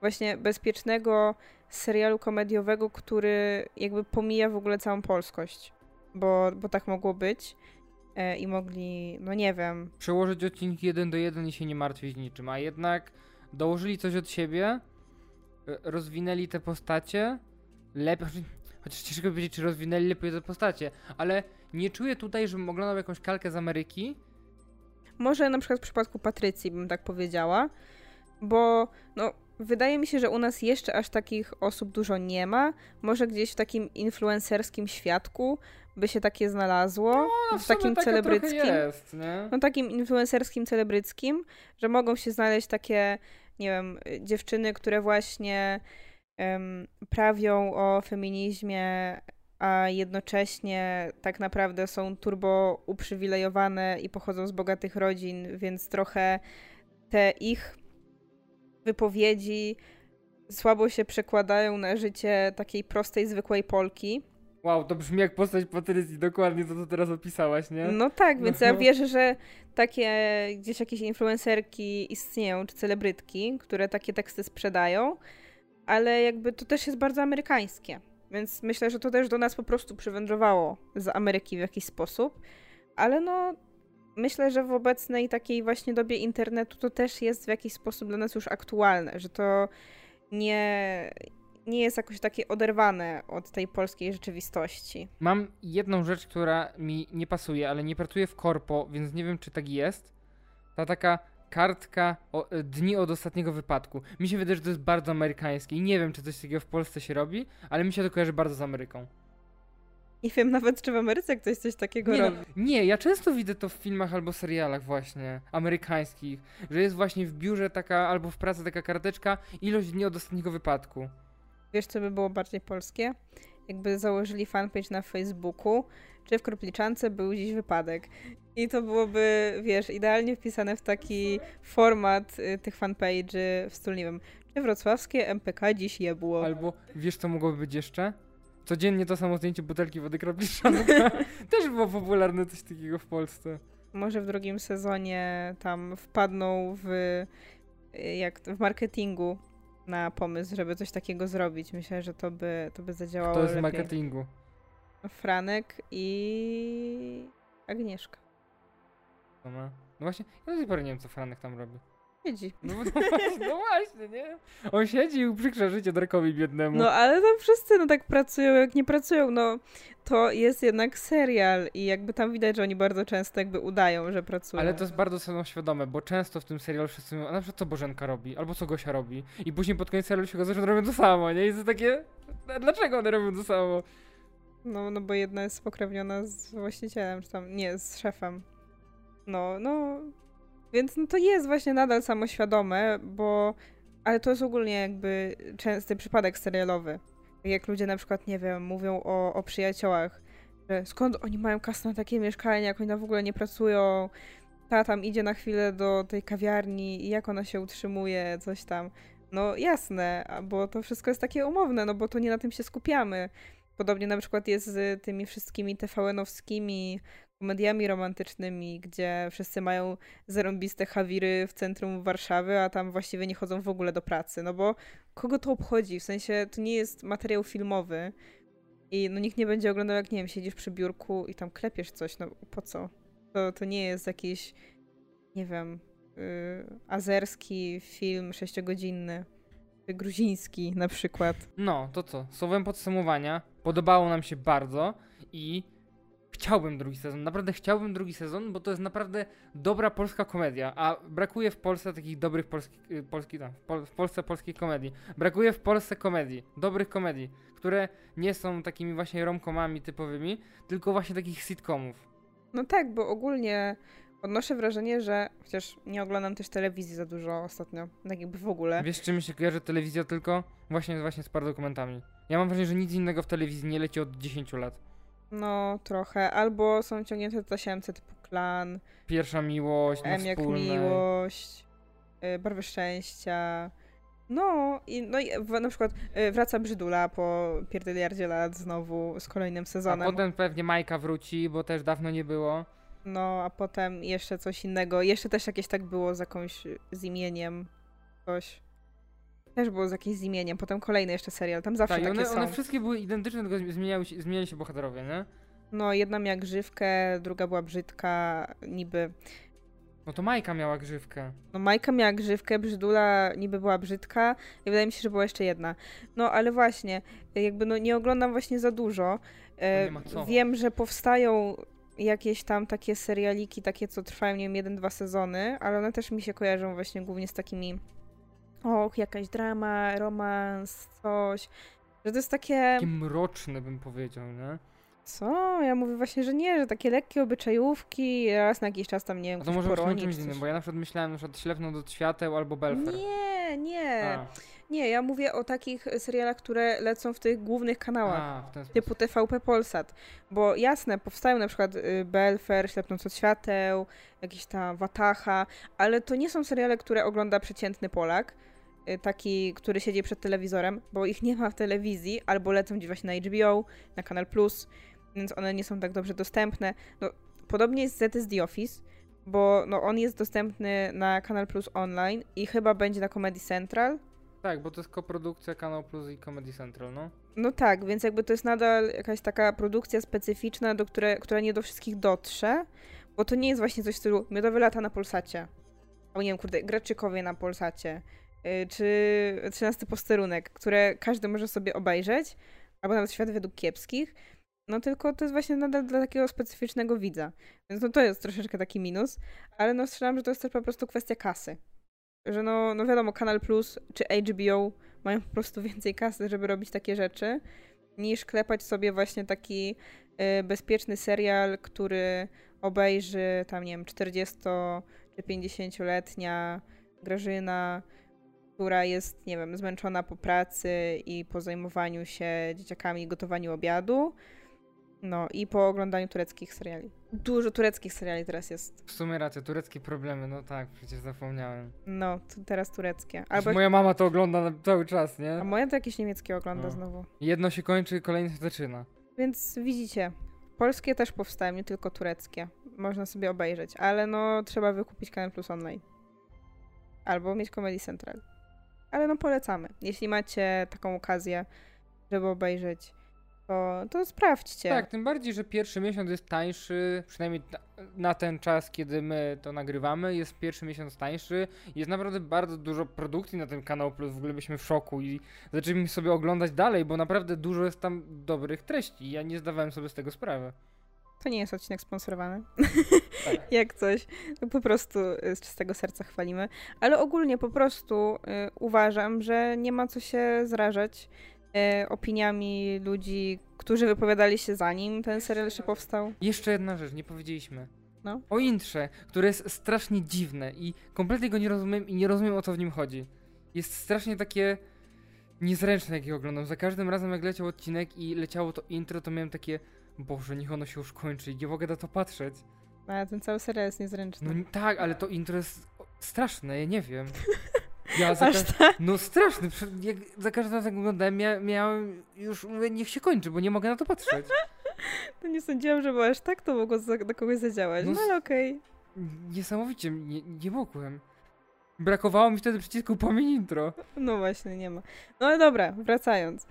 właśnie bezpiecznego serialu komediowego, który jakby pomija w ogóle całą polskość. Bo, bo tak mogło być. E, I mogli, no nie wiem, Przełożyć odcinki jeden do jeden i się nie martwić niczym, a jednak dołożyli coś od siebie, e, rozwinęli te postacie lepiej, choć- chociaż ciężko powiedzieć, czy rozwinęli lepiej te postacie, ale nie czuję tutaj, żebym oglądał jakąś kalkę z Ameryki, Może na przykład w przypadku Patrycji bym tak powiedziała, bo no, wydaje mi się, że u nas jeszcze aż takich osób dużo nie ma. Może gdzieś w takim influencerskim świadku by się takie znalazło, No, w sumie takim celebryckim. Jest? No takim influencerskim, celebryckim, że mogą się znaleźć takie, nie wiem, dziewczyny, które właśnie em, prawią o feminizmie, a jednocześnie tak naprawdę są turbo uprzywilejowane i pochodzą z bogatych rodzin, więc trochę te ich wypowiedzi słabo się przekładają na życie takiej prostej, zwykłej Polki. Wow, to brzmi jak postać Patrycji, dokładnie to, co teraz opisałaś, nie? No tak, więc ja No. wierzę, że takie gdzieś jakieś influencerki istnieją, czy celebrytki, które takie teksty sprzedają, ale jakby to też jest bardzo amerykańskie. Więc myślę, że to też do nas po prostu przywędrowało z Ameryki w jakiś sposób. Ale no, myślę, że w obecnej takiej właśnie dobie internetu to też jest w jakiś sposób dla nas już aktualne, że to nie, nie jest jakoś takie oderwane od tej polskiej rzeczywistości. Mam jedną rzecz, która mi nie pasuje, ale nie pracuję w korpo, więc nie wiem, czy tak jest. Ta taka kartka o, e, dni od ostatniego wypadku. Mi się wydaje, że to jest bardzo amerykańskie i nie wiem, czy coś takiego w Polsce się robi, ale mi się to kojarzy bardzo z Ameryką. Nie wiem nawet, czy w Ameryce ktoś coś takiego Nie, no, robi. nie, ja często widzę to w filmach albo serialach właśnie, amerykańskich, że jest właśnie w biurze taka, albo w pracy taka karteczka, ilość dni od ostatniego wypadku. Wiesz, co by było bardziej polskie? Jakby założyli fanpage na Facebooku, czy w Kropliczance był dziś wypadek. I to byłoby, wiesz, idealnie wpisane w taki format y, tych fanpage'y w stylu, nie wiem, czy wrocławskie MPK dziś jebło. Albo wiesz, co mogłoby być jeszcze? Codziennie to samo zdjęcie butelki wody kropliczanka. Też było popularne coś takiego w Polsce. Może w drugim sezonie tam wpadną w, y, jak w marketingu na pomysł, żeby coś takiego zrobić. Myślę, że to by, to by zadziałało To jest lepiej. marketingu. Franek i Agnieszka. No właśnie, ja do tej pory nie wiem, co Franek tam robi. Siedzi. No, no, właśnie, nie? On siedzi i uprzykrza życie Darkowi biednemu. No ale tam wszyscy no tak pracują, jak nie pracują, no to jest jednak serial i jakby tam widać, że oni bardzo często jakby udają, że pracują. Ale to jest bardzo samoświadome, bo często w tym serialu wszyscy mówią, a na przykład co Bożenka robi, albo co Gosia robi. I później pod koniec serialu się okazuje, że robią to samo, nie? I to takie, "A dlaczego one robią to samo? No, no bo jedna jest spokrewniona z właścicielem, czy tam, nie, z szefem. No, no, więc no to jest właśnie nadal samoświadome, bo, ale to jest ogólnie jakby częsty przypadek serialowy. Jak ludzie na przykład, nie wiem, mówią o, o przyjaciołach, że skąd oni mają kasę na takie mieszkanie, jak oni w ogóle nie pracują, ta tam idzie na chwilę do tej kawiarni i jak ona się utrzymuje, coś tam. No jasne, bo to wszystko jest takie umowne, no bo to nie na tym się skupiamy. Podobnie na przykład jest z tymi wszystkimi TVN-owskimi komediami romantycznymi, gdzie wszyscy mają zarąbiste hawiry w centrum Warszawy, a tam właściwie nie chodzą w ogóle do pracy. No bo kogo to obchodzi? W sensie to nie jest materiał filmowy i no nikt nie będzie oglądał, jak nie wiem, siedzisz przy biurku i tam klepiesz coś. No po co? To, to nie jest jakiś, nie wiem, yy, azerski film sześciogodzinny. Gruziński na przykład. No, to co? Słowem podsumowania, podobało nam się bardzo i chciałbym drugi sezon. Naprawdę chciałbym drugi sezon, bo to jest naprawdę dobra polska komedia, a brakuje w Polsce takich dobrych polskich, y, polski, tam, w, Pol- w Polsce polskiej komedii. Brakuje w Polsce komedii, dobrych komedii, które nie są takimi właśnie romkomami typowymi, tylko właśnie takich sitcomów. No tak, bo ogólnie odnoszę wrażenie, że chociaż nie oglądam też telewizji za dużo ostatnio, tak jakby w ogóle. Wiesz, czym się kojarzy telewizja tylko? Właśnie, właśnie z paradokumentami. Ja mam wrażenie, że nic innego w telewizji nie leci od 10 lat. No trochę, albo są ciągnięte te tasiemce typu klan, Pierwsza miłość, M jak miłość, y, barwy szczęścia. No i, no i w, na przykład y, wraca Brzydula po pierdyliardzie lat znowu z kolejnym A sezonem. potem pewnie Majka wróci, bo też dawno nie było. No a potem jeszcze coś innego. Jeszcze też jakieś tak było z jakąś, z imieniem coś. Też było z jakimś z imieniem, potem kolejny jeszcze serial, tam zawsze Tak, takie one, są. one wszystkie były identyczne, tylko zmieniały się, zmieniali się bohaterowie, nie? No, jedna miała grzywkę, druga była brzydka, niby. No to Majka miała grzywkę. No, Majka miała grzywkę, Brzydula niby była brzydka i wydaje mi się, że była jeszcze jedna. No, ale właśnie, jakby no nie oglądam właśnie za dużo. Nie ma co. Wiem, że powstają jakieś tam takie serialiki, takie co trwają, nie wiem, jeden, dwa sezony, ale one też mi się kojarzą właśnie głównie z takimi och, jakaś drama, romans, coś. Że to jest takie... Takie mroczne bym powiedział, nie? Co? Ja mówię właśnie, że nie, że takie lekkie obyczajówki, raz na jakiś czas tam, nie wiem, A to może być czymś czy innym, bo ja na przykład myślałem, na przykład Ślepną do świateł albo Belfer. Nie, nie. A, Nie, ja mówię o takich serialach, które lecą w tych głównych kanałach. a. Typu TVP Polsat. Bo jasne, powstają na przykład y, Belfer, Ślepnąc od świateł, jakieś tam Watacha, ale to nie są seriale, które ogląda przeciętny Polak, y, taki, który siedzi przed telewizorem, bo ich nie ma w telewizji, albo lecą gdzieś właśnie na HBO, na Kanal Plus, więc one nie są tak dobrze dostępne. No, podobnie jest z The Office, bo no, on jest dostępny na Kanal Plus online i chyba będzie na Comedy Central, Tak, bo to jest koprodukcja Kanał Plus i Comedy Central, no. No tak, więc jakby to jest nadal jakaś taka produkcja specyficzna, do które, która nie do wszystkich dotrze, bo to nie jest właśnie coś w stylu Miodowe lata na Polsacie, albo nie wiem, kurde, Graczykowie na Polsacie, yy, czy 13 posterunek, które każdy może sobie obejrzeć, albo nawet Świat według kiepskich, no tylko to jest właśnie nadal dla takiego specyficznego widza. Więc no to jest troszeczkę taki minus, ale no strzelam, że to jest też po prostu kwestia kasy. Że no, no wiadomo, Kanal Plus czy HBO mają po prostu więcej kasy, żeby robić takie rzeczy, niż klepać sobie właśnie taki y, bezpieczny serial, który obejrzy tam, nie wiem, 40 czy 50-letnia Grażyna, która jest, nie wiem, zmęczona po pracy i po zajmowaniu się dzieciakami i gotowaniu obiadu. No i po oglądaniu tureckich seriali. Dużo tureckich seriali teraz jest. W sumie racja, tureckie problemy, no tak, przecież zapomniałem. No, teraz tureckie. Albo... Moja mama to ogląda cały czas, nie? A moja to jakieś niemieckie ogląda No. znowu. Jedno się kończy, kolejne się zaczyna. Więc widzicie, polskie też powstają, nie tylko tureckie. Można sobie obejrzeć, ale no trzeba wykupić Kanal Plus Online. Albo mieć Comedy Central. Ale no polecamy. Jeśli macie taką okazję, żeby obejrzeć, to, to sprawdźcie. Tak, tym bardziej, że pierwszy miesiąc jest tańszy, przynajmniej na, ten czas, kiedy my to nagrywamy, jest pierwszy miesiąc tańszy. Jest naprawdę bardzo dużo produkcji na tym kanał Plus, w ogóle byliśmy w szoku i zaczęliśmy sobie oglądać dalej, bo naprawdę dużo jest tam dobrych treści. Ja nie zdawałem sobie z tego sprawy. To nie jest odcinek sponsorowany. Tak. Jak coś. Po prostu y, z czystego serca chwalimy. Ale ogólnie po prostu y, uważam, że nie ma co się zrażać opiniami ludzi, którzy wypowiadali się zanim ten serial jeszcze powstał. Jeszcze jedna rzecz, nie powiedzieliśmy. No. O intrze, które jest strasznie dziwne i kompletnie go nie rozumiem i nie rozumiem o co w nim chodzi. Jest strasznie takie niezręczne, jak je oglądam. Za każdym razem jak leciał odcinek i leciało to intro, to miałem takie Boże, niech ono się już kończy i nie mogę na to patrzeć. Ale ten cały serial jest niezręczny. No tak, ale to intro jest straszne, ja nie wiem. Ja za Aż tak? No straszne, prze- jak za każdym razem jak oglądałem, mia- miałem już, mówię, niech się kończy, bo nie mogę na to patrzeć. To nie sądziłam, że aż tak to mogło za, na kogoś zadziałać. No No, ale okej. Niesamowicie, nie, nie mogłem. Brakowało mi wtedy przycisku pamięć intro. No właśnie, nie ma. No ale dobra, wracając.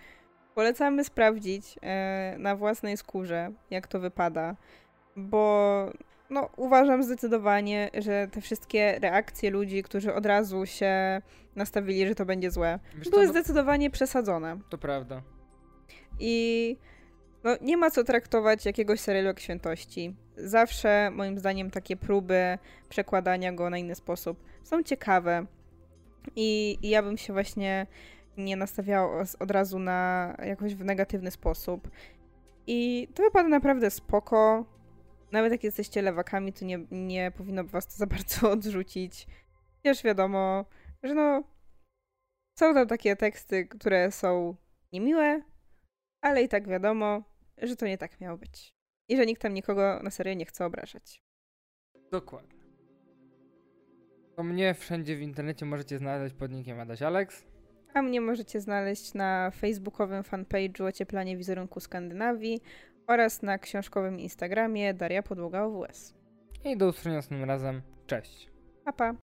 Polecamy sprawdzić e, na własnej skórze, jak to wypada, bo no, uważam zdecydowanie, że te wszystkie reakcje ludzi, którzy od razu się nastawili, że to będzie złe, Wiesz były co, no, zdecydowanie przesadzone. to prawda. I no, nie ma co traktować jakiegoś serialu jak świętości. Zawsze, moim zdaniem, takie próby przekładania go na inny sposób są ciekawe. I, i ja bym się właśnie nie nastawiała od razu na jakoś w negatywny sposób. I to wypada naprawdę spoko. Nawet jak jesteście lewakami, to nie, nie powinno was to za bardzo odrzucić. Chociaż wiadomo, że no są tam takie teksty, które są niemiłe, ale i tak wiadomo, że to nie tak miało być. I że nikt tam nikogo na serio nie chce obrażać. Dokładnie. To mnie wszędzie w internecie możecie znaleźć pod nickiem Adaś Alex. A mnie możecie znaleźć na facebookowym fanpage'u Ocieplanie wizerunku Skandynawii oraz na książkowym Instagramie Daria Podłoga OWS. I do usłyszenia następnym razem. Cześć. Pa, pa!